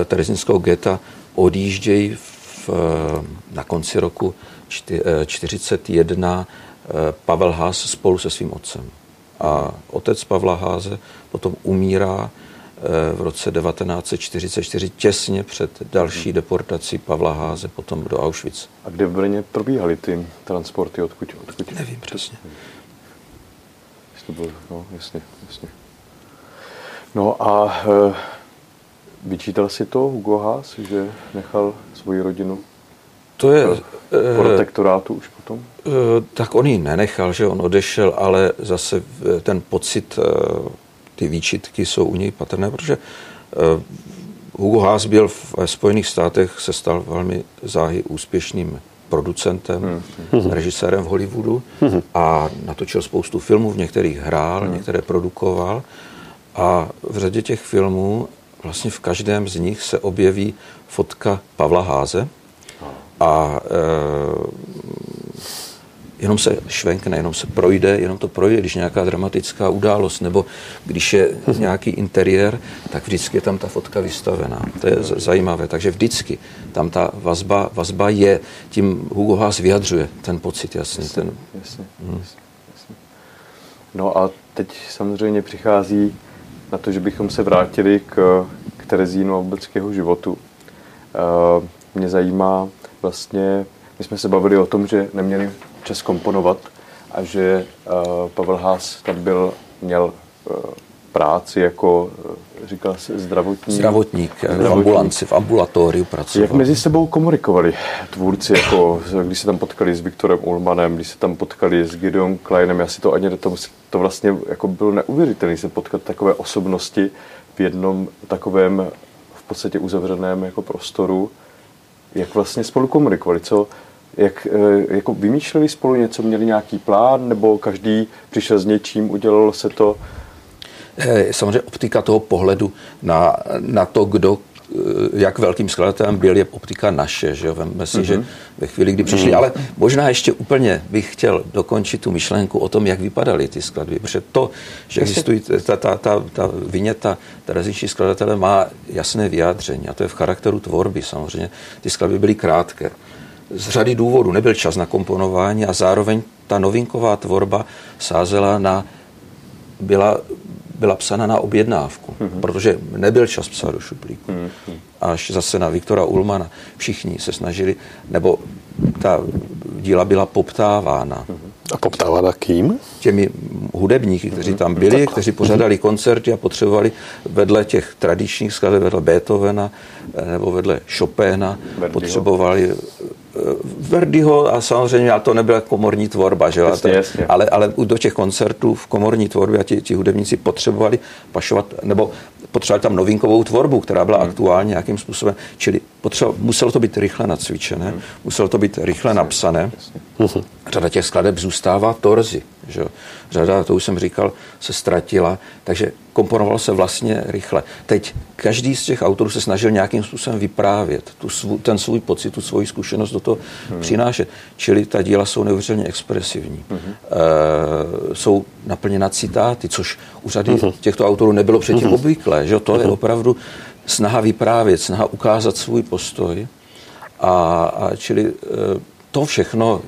e, Terezinského geta odjíždějí v, eh, na konci roku 1941 e, Pavel Haas spolu se svým otcem. A otec Pavla Háze potom umírá v roce 1944 těsně před další deportací Pavla Háze potom do Auschwitz. A kde v Brně probíhaly ty transporty? Odkud? odkud? Nevím přesně. Jestli to bylo, no, jasně, jasně. No a e, vyčítal si to Hugo Haas, že nechal svoji rodinu to je, e, protektorátu už potom? E, tak on ji nenechal, že on odešel, ale zase ten pocit, ty výčitky jsou u něj patrné, protože Hugo Haas byl v Spojených státech, se stal velmi záhy úspěšným producentem, hmm. hmm. režisérem v Hollywoodu hmm. a natočil spoustu filmů, v některých hrál, hmm. některé produkoval a v řadě těch filmů, vlastně v každém z nich se objeví fotka Pavla Háze a e, jenom se švenkne, jenom se projde, jenom to projde, když nějaká dramatická událost, nebo když je nějaký interiér, tak vždycky je tam ta fotka vystavená. To je zajímavé. Takže vždycky tam ta vazba, vazba je. Tím Hugo Haas vyjadřuje ten pocit, jasně. Jasně, ten, jasně, hmm. jasně. No a teď samozřejmě přichází na to, že bychom se vrátili k, k Terezínu a vůbec k jeho životu. Uh, mě zajímá vlastně, my jsme se bavili o tom, že neměli čas komponovat a že uh, Pavel Haas tam byl, měl uh, práci jako, říkal se, zdravotník. Zdravotník, zdravotník. v ambulanci, v ambulatoriu pracoval. Jak mezi sebou komunikovali tvůrci, jako když se tam potkali s Viktorem Ulmanem, když se tam potkali s Gideon Kleinem, já si to ani to, to vlastně jako bylo neuvěřitelné se potkat takové osobnosti v jednom takovém v podstatě uzavřeném jako prostoru, jak vlastně spolu komunikovali, co, jak eh, jako vymýšleli spolu něco, měli nějaký plán, nebo každý přišel s něčím, udělalo se to, Eh, samozřejmě optika toho pohledu na, na to, kdo eh, jak velkým skladatelem byl, je optika naše. Že jo? Vemme si, mm-hmm. že mhm. ve chvíli, kdy přišli, mm-hmm. ale možná ještě úplně bych chtěl dokončit tu myšlenku o tom, jak vypadaly ty skladby, protože to, že existují, ta, ta, ta, ta viněta terezičtí skladatele má jasné vyjádření a to je v charakteru tvorby samozřejmě. Ty skladby byly krátké. Z řady důvodů nebyl čas na komponování a zároveň ta novinková tvorba sázela na byla byla psána na objednávku, mm-hmm. protože nebyl čas psát do šuplíku. Mm-hmm. Až zase na Viktora Ulmana všichni se snažili, nebo ta díla byla poptávána. Mm-hmm. A poptávána kým? Těmi hudebníky, kteří tam mhm. byli, kteří pořádali koncerty a potřebovali vedle těch tradičních skladeb, vedle Beethovena eh, nebo vedle Chopina, Verdiho. potřebovali Verdiho a samozřejmě a to nebyla komorní tvorba, že? Jasně, jasně. Ale, ale do těch koncertů v komorní tvorbě a ti, ti hudebníci potřebovali pašovat, nebo potřebovali tam novinkovou tvorbu, která byla hmm. aktuální nějakým způsobem. Čili potřeba, muselo to být rychle nacvičené, hmm. muselo to být rychle napsané. Jasně. Řada těch skladeb zůstává torzy. Že? Řada, to už jsem říkal, se ztratila, takže komponovalo se vlastně rychle. Teď každý z těch autorů se snažil nějakým způsobem vyprávět tu svů, ten svůj pocit, tu svoji zkušenost do toho hmm. přinášet. Čili ta díla jsou neuvěřitelně expresivní. Hmm. E, jsou naplněna citáty, což u řady hmm. těchto autorů nebylo předtím hmm. obvyklé. Že? To hmm. je opravdu snaha vyprávět, snaha ukázat svůj postoj. A, a čili e, to všechno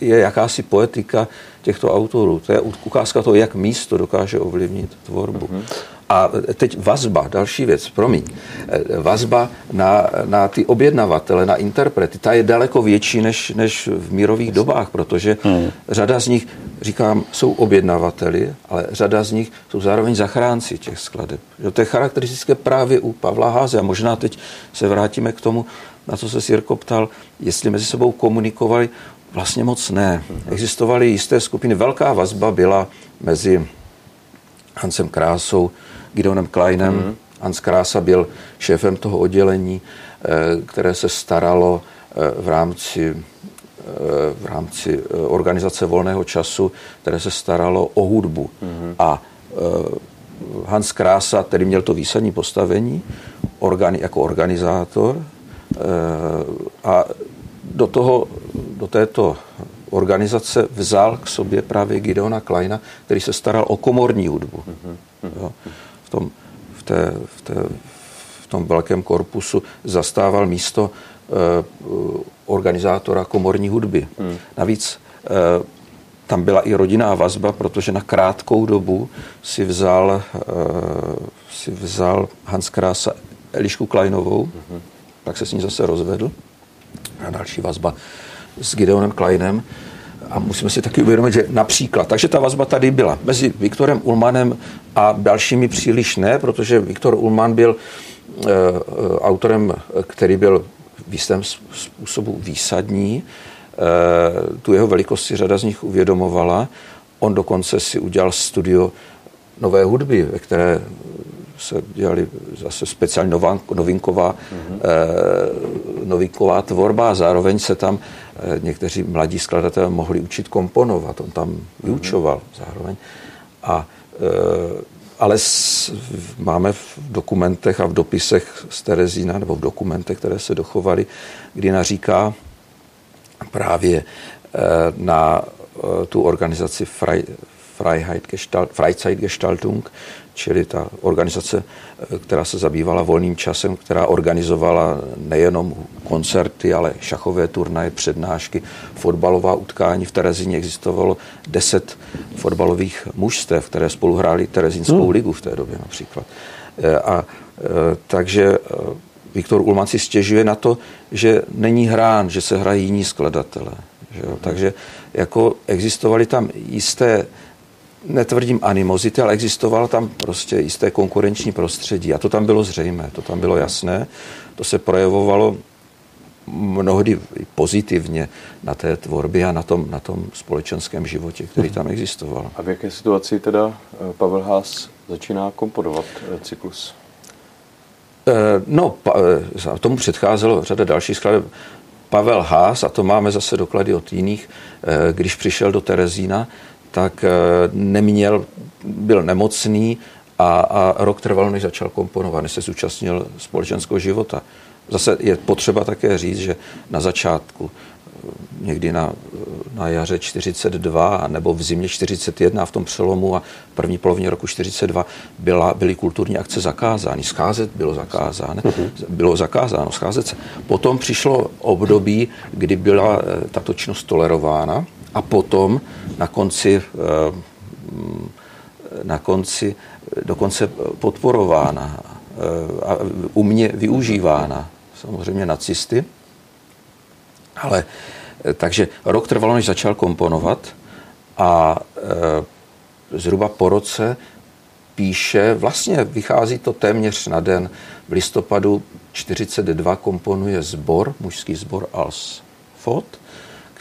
je jakási poetika těchto autorů. To je ukázka toho, jak místo dokáže ovlivnit tvorbu. Mm-hmm. A teď vazba, další věc, promiň. Vazba na, na ty objednavatele, na interprety, ta je daleko větší než, než v mírových dobách, protože hmm. řada z nich, říkám, jsou objednavateli, ale řada z nich jsou zároveň zachránci těch skladeb. To je charakteristické právě u Pavla Háze a možná teď se vrátíme k tomu, na co se Sirko ptal, jestli mezi sebou komunikovali, vlastně moc ne. Existovaly jisté skupiny, velká vazba byla mezi Hansem Krásou, Gideonem Kleinem. Mm. Hans Krása byl šéfem toho oddělení, eh, které se staralo eh, v rámci eh, v rámci organizace volného času, které se staralo o hudbu. Mm. A Hans Krása, který měl to výsadní postavení organi, jako organizátor a do, toho, do této organizace vzal k sobě právě Gideona Kleina, který se staral o komorní hudbu. Jo. V, tom, v, té, v, té, v tom velkém korpusu zastával místo uh, organizátora komorní hudby. Mm. Navíc uh, tam byla i rodinná vazba, protože na krátkou dobu si vzal, uh, si vzal Hans Krása Elišku Kleinovou, tak se s ní zase rozvedl. A další vazba s Gideonem Kleinem. A musíme si taky uvědomit, že například, takže ta vazba tady byla mezi Viktorem Ulmanem a dalšími příliš ne, protože Viktor Ulman byl e, autorem, který byl v jistém způsobu výsadní. E, tu jeho velikost si řada z nich uvědomovala. On dokonce si udělal studio nové hudby, ve které se dělali zase speciální novinková, mm-hmm. eh, novinková tvorba a zároveň se tam eh, někteří mladí skladatelé mohli učit komponovat. On tam mm-hmm. vyučoval zároveň. A, eh, ale s, máme v dokumentech a v dopisech z Terezína, nebo v dokumentech, které se dochovaly, kdy naříká právě eh, na eh, tu organizaci Freiheit Gestalt, Freizeitgestaltung, čili ta organizace, eh, která se zabývala volným časem, která organizovala nejenom koncerty, ale šachové turnaje, přednášky, fotbalová utkání. V Terezíně existovalo deset fotbalových mužstev, které spolu hráli Terezínskou hmm. ligu v té době například. Eh, a eh, takže Viktor Ulman si stěžuje na to, že není hrán, že se hrají jiní skladatelé. Že jo? Takže jako existovaly tam jisté netvrdím animozity, ale existovalo tam prostě jisté konkurenční prostředí a to tam bylo zřejmé, to tam bylo jasné, to se projevovalo mnohdy pozitivně na té tvorbě a na tom, na tom společenském životě, který tam existoval. A v jaké situaci teda eh, Pavel Haas začíná komponovat eh, cyklus? Eh, no, tomu předcházelo řada dalších skladeb. Pavel Haas, a to máme zase doklady od jiných, když přišel do Terezína, tak eh, neměl, byl nemocný a, a rok trval, než začal komponovat, než se zúčastnil společenského života. Zase je potřeba také říct, že na začátku, eh, někdy na, na jaře 42 nebo v zimě 41 v tom přelomu a první polovině roku 42 byla, byly kulturní akce zakázány. Scházet bylo zakázáno, bylo zakázáno scházet se. Potom přišlo období, kdy byla eh, tato činnost tolerována a potom na konci, eh, na konci dokonce podporována eh, a umě využívána samozřejmě nacisty. Ale eh, takže rok trvalo, než začal komponovat a zhruba po roce píše, vlastně vychází to téměř na den, v listopadu 42 komponuje sbor, mužský sbor Als Fot,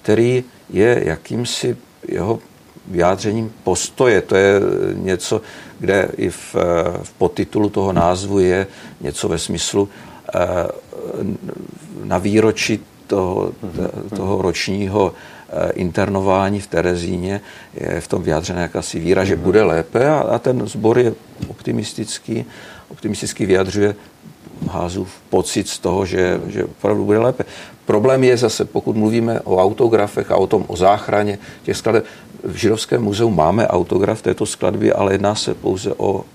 který je jakýmsi jeho vyjádřením postoje. To je něco, kde i v, v podtitulu toho názvu je něco ve smyslu eh, na výročí toho, toho ročního eh, internování v Terezíně je v tom vyjádřena jakási víra, že bude lépe a, a ten sbor je optimistický, optimisticky vyjadřuje Házův pocit z toho, že, že opravdu bude lépe. Problém je zase, pokud mluvíme o autografech a o tom, o záchraně těch skladeb, v Židovském muzeu máme autograf této skladby, ale jedná se pouze o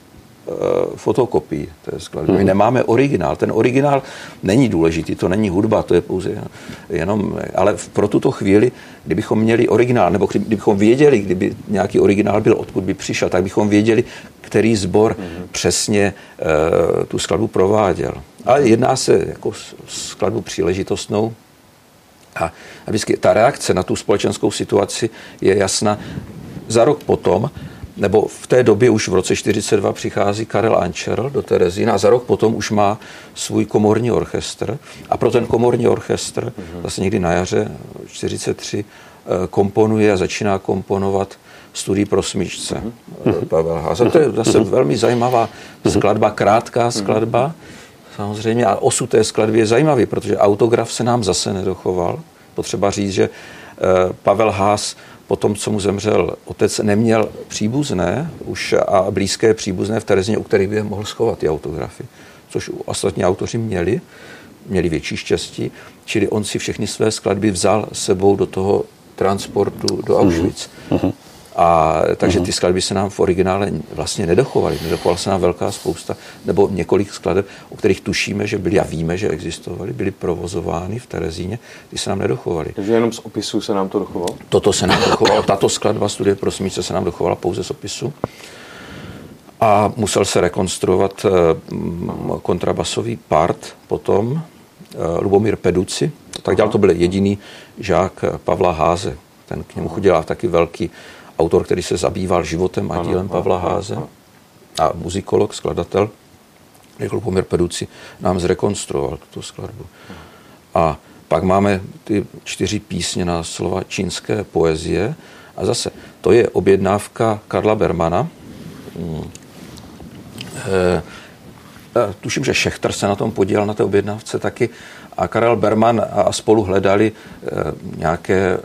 fotokopii té skladby. My nemáme originál. Ten originál není důležitý, to není hudba, to je pouze jenom, ale pro tuto chvíli, kdybychom měli originál, nebo kdybychom věděli, kdyby nějaký originál byl, odkud by přišel, tak bychom věděli, který sbor mm-hmm. přesně uh, tu skladbu prováděl. Ale jedná se jako skladbu příležitostnou, a vždycky ta reakce na tu společenskou situaci je jasná. Za rok potom, nebo v té době už v roce 42 přichází Karel Ančerl do Terezína a za rok potom už má svůj komorní orchestr a pro ten komorní orchestr zase někdy na jaře 43 eh, komponuje a začíná komponovat studii pro smyčce mm-hmm. Pavel Háza. To je zase mm-hmm. velmi zajímavá skladba, krátká skladba, samozřejmě. A osud té skladby je zajímavý, protože autograf se nám zase nedochoval. Potřeba říct, že eh, Pavel Haas po tom, co mu zemřel otec, neměl příbuzné už a blízké příbuzné v Terezině, u kterých by mohl schovat ty autografy, což ostatní autoři měli, měli větší štěstí, čili on si všechny své skladby vzal sebou do toho transportu do Auschwitz. Uh-huh. A takže ty skladby se nám v originále vlastně nedochovaly. Nedochovala se nám velká spousta, nebo několik skladeb, o kterých tušíme, že byly a víme, že existovaly, byly provozovány v Terezíně, ty se nám nedochovaly. Takže jenom z opisu se nám to dochovalo? Toto se nám dochovalo, tato skladba studie pro smíce se nám dochovala pouze z opisu. A musel se rekonstruovat eh, kontrabasový part potom, eh, Lubomír Peduci. Tak dělal, to byl jediný žák Pavla Háze. Ten k němu chodil taky velký autor, který se zabýval životem a dílem Pavla Háze a muzikolog, skladatel, Jakub Pomír Peduci, nám zrekonstruoval tu skladbu. A pak máme ty čtyři písně na slova čínské poezie a zase to je objednávka Karla Bermana. Hmm. E, tuším, že Šechter se na tom podílel na té objednávce taky a Karel Berman a spolu hledali eh, nějaké,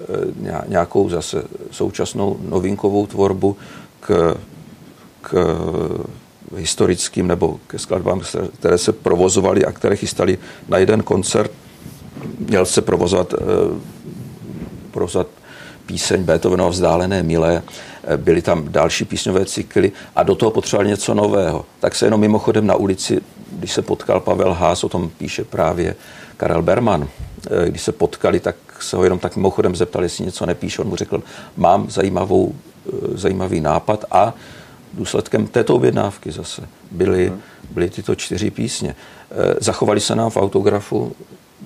eh, nějakou zase současnou novinkovou tvorbu k, k historickým nebo ke skladbám, které se provozovaly a které chystali na jeden koncert. Měl se provozovat, eh, provozovat píseň Beethovenova Vzdálené milé, byly tam další písňové cykly a do toho potřeboval něco nového. Tak se jenom mimochodem na ulici, když se potkal Pavel Haas, o tom píše právě Karel Berman, eh, když se potkali, tak se ho jenom tak mimochodem zeptali, jestli něco nepíše. On mu řekl, mám zajímavou, eh, zajímavý nápad a důsledkem této objednávky zase byly, mhm. byly tyto čtyři písně. Eh, zachovali se nám v autografu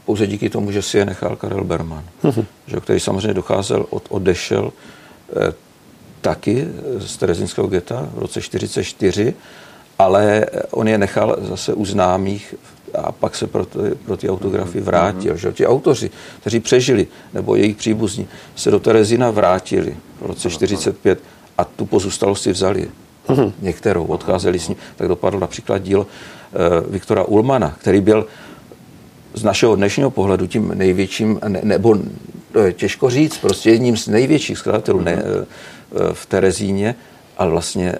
pouze díky tomu, že si je nechal Karel Berman, uh-huh. že, který samozřejmě docházel, od, odešel eh, taky z Terezinského geta v roce 44, ale on je nechal zase u známých a pak se pro, ty, pro ty autografy vrátil. Mm-hmm. Že? Ti autoři, kteří přežili, nebo jejich příbuzní, se do Terezina vrátili v roce 45 a tu pozůstalost si vzali. Mm-hmm. Některou odcházeli s ní. Tak dopadl například díl uh, Viktora Ulmana, který byl z našeho dnešního pohledu tím největším, ne, nebo těžko říct, prostě jedním z největších skladatelů ne, uh, v Terezíně, ale vlastně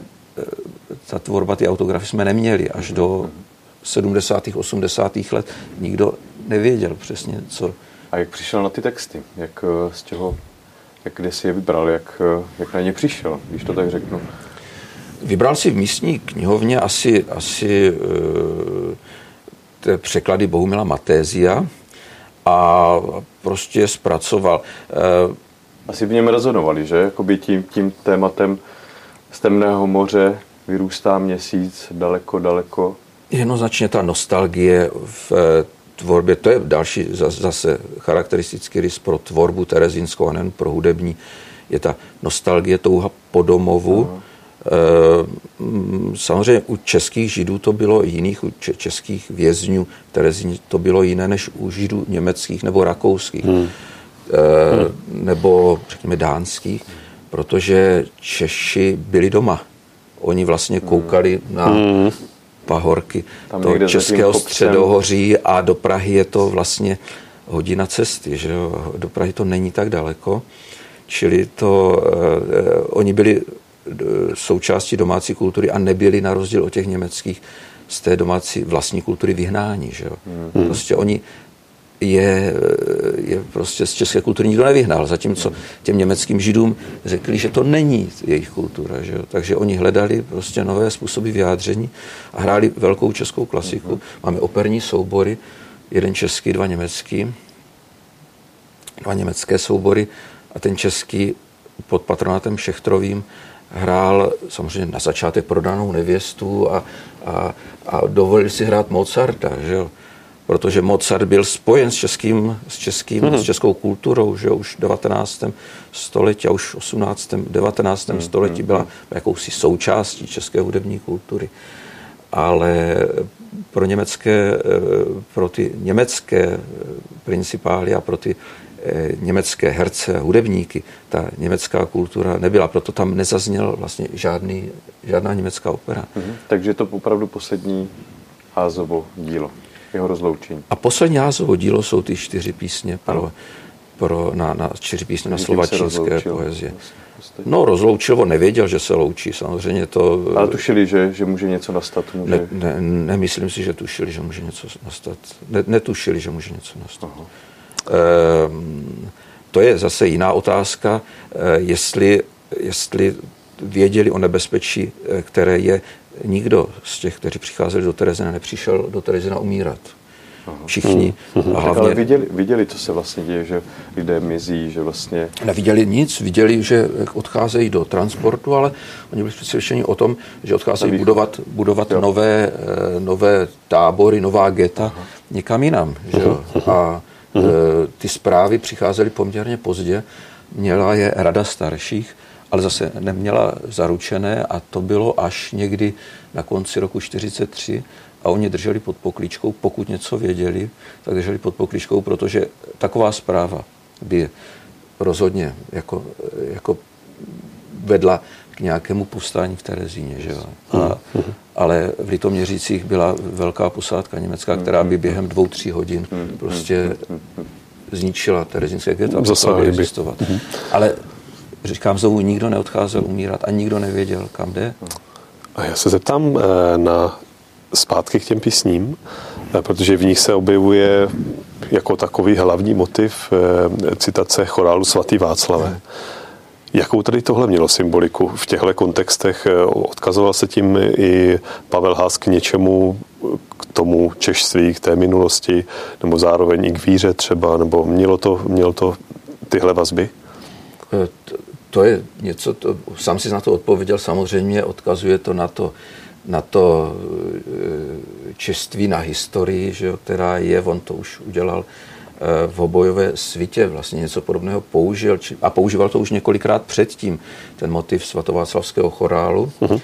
ta tvorba, ty autografy jsme neměli až do 70. 80. let nikdo nevěděl přesně, co. A jak přišel na ty texty? Jak eh, z čeho, jak kde si je vybral? Jak, eh, jak na ně přišel, když to tak řeknu? Vybral si v místní knihovně asi, asi e, překlady Bohumila Matézia a prostě zpracoval. E, asi v něm rezonovali, že? Jakoby tím, tím tématem z temného moře vyrůstá měsíc daleko, daleko jednoznačně ta nostalgie v eh, tvorbě, to je další zase charakteristický rys pro tvorbu terezinskou a nejen pro hudební, je ta nostalgie, touha po domovu. Uh-huh. Samozřejmě u českých židů to bylo jiných, u českých vězňů Terezín to bylo jiné než u židů německých nebo rakouských, hmm. nebo řekněme dánských, protože Češi byli doma. Oni vlastně koukali na hmm pahorky Tam to Českého středohoří a do Prahy je to vlastně hodina cesty, že jo? do Prahy to není tak daleko, čili to, eh, oni byli eh, součástí domácí kultury a nebyli na rozdíl od těch německých z té domácí vlastní kultury vyhnání. Že jo? Hmm. Prostě oni je, je prostě z české kultury nikdo nevyhnal. Zatímco těm německým židům řekli, že to není jejich kultura. Že jo? Takže oni hledali prostě nové způsoby vyjádření a hráli velkou českou klasiku. Máme operní soubory, jeden český, dva německý, dva německé soubory a ten český pod patronátem Šechtrovým hrál samozřejmě na začátek prodanou nevěstu a, a, a dovolil si hrát Mozarta, že jo? Protože Mozart byl spojen s, českým, s, českým, mm-hmm. s českou kulturou, že už v 19. století a už v 18. 19. Mm-hmm. století byla jakousi součástí české hudební kultury. Ale pro německé, eh, pro ty německé principály a pro ty eh, německé herce a hudebníky ta německá kultura nebyla, proto tam nezazněl vlastně žádný, žádná německá opera. Mm-hmm. Takže je to opravdu poslední Házovo dílo jeho rozloučení. A poslední Házovo dílo jsou ty čtyři písně pro, pro, na, na čtyři písně na slovačínské poezie. Vlastně, no, rozloučil, on nevěděl, že se loučí, samozřejmě to... Ale tušili, že, že může něco nastat? Může... Ne, ne, nemyslím si, že tušili, že může něco nastat. Ne, netušili, že může něco nastat. Aha. Ehm, to je zase jiná otázka, e, jestli, jestli věděli o nebezpečí, e, které je nikdo z těch, kteří přicházeli do Terezina, nepřišel do Terezina umírat. Všichni. Hmm. A hlavně... Ale viděli, viděli, co se vlastně děje, že lidé mizí, že vlastně... Neviděli nic, viděli, že odcházejí do transportu, ale oni byli přesvědčeni o tom, že odcházejí budovat, budovat nové, eh, nové tábory, nová geta Aha. někam jinam. Že jo? A eh, ty zprávy přicházely poměrně pozdě. Měla je rada starších, ale zase neměla zaručené a to bylo až někdy na konci roku 43 a oni drželi pod poklíčkou, pokud něco věděli, tak drželi pod poklíčkou, protože taková zpráva by rozhodně jako, jako vedla k nějakému povstání v Terezíně. Že jo? A, ale v Litoměřících byla velká posádka německá, která by během dvou, tří hodin prostě zničila terezínské ghetto a existovat. Ale říkám znovu, nikdo neodcházel umírat a nikdo nevěděl, kam jde. A já se zeptám eh, na zpátky k těm písním, eh, protože v nich se objevuje jako takový hlavní motiv eh, citace chorálu svatý Václave. Jakou tady tohle mělo symboliku v těchto kontextech? Odkazoval se tím i Pavel Haas k něčemu, k tomu češství, k té minulosti, nebo zároveň i k víře třeba, nebo mělo to, mělo to tyhle vazby? To je něco, to, sám si na to odpověděl, samozřejmě odkazuje to na to, na to e, čeství, na historii, že jo, která je, on to už udělal e, v obojové svitě, vlastně něco podobného použil či, a používal to už několikrát předtím, ten motiv svatováclavského chorálu. Uh-huh.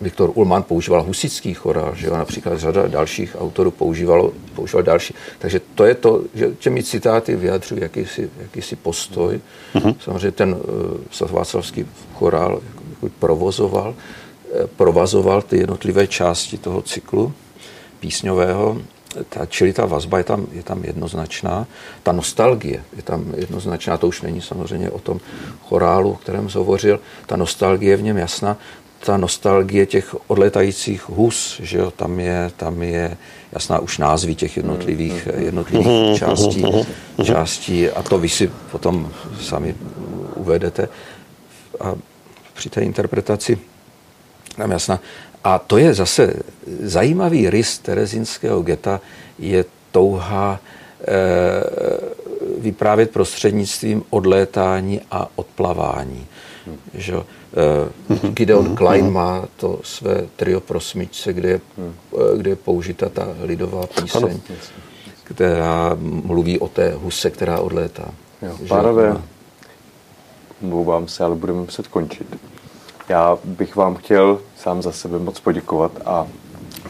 Viktor Ullmann používal husický chorál, že jo, například řada dalších autorů používalo, používal další. Takže to je to, že těmi citáty vyjadřují jakýsi, jakýsi postoj. Mm-hmm. Samozřejmě ten uh, Václavský chorál jako provozoval, uh, provazoval ty jednotlivé části toho cyklu písňového, ta, čili ta vazba je tam, je tam jednoznačná. Ta nostalgie je tam jednoznačná, to už není samozřejmě o tom chorálu, o kterém hovořil. Ta nostalgie je v něm jasná ta nostalgie těch odletajících hus, že jo, tam je, tam je jasná už názvy těch jednotlivých, jednotlivých částí, částí a to vy si potom sami uvedete a při té interpretaci tam jasná. A to je zase zajímavý rys terezínského geta, je touha e, vyprávět prostřednictvím odlétání a odplavání. Hmm. Že? Eh, Gideon Klein má to své trio pro smyčce, kde je, eh, kde je použita ta lidová píseň, která mluví o té huse, která odlétá. Jo, pánové, mluvám se, ale budeme muset končit. Já bych vám chtěl sám za sebe moc poděkovat a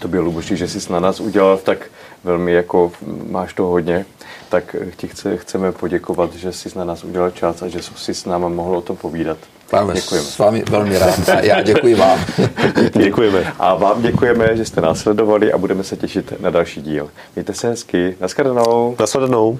to bylo Luboši, že jsi na nás udělal tak velmi jako máš to hodně, tak ti chce, chceme poděkovat, že jsi na nás udělal čas a že jsi s náma mohl o tom povídat. Máme děkujeme. s vámi velmi rád. A já děkuji vám. děkujeme. A vám děkujeme, že jste nás sledovali a budeme se těšit na další díl. Mějte se hezky. Naschledanou. Naschledanou.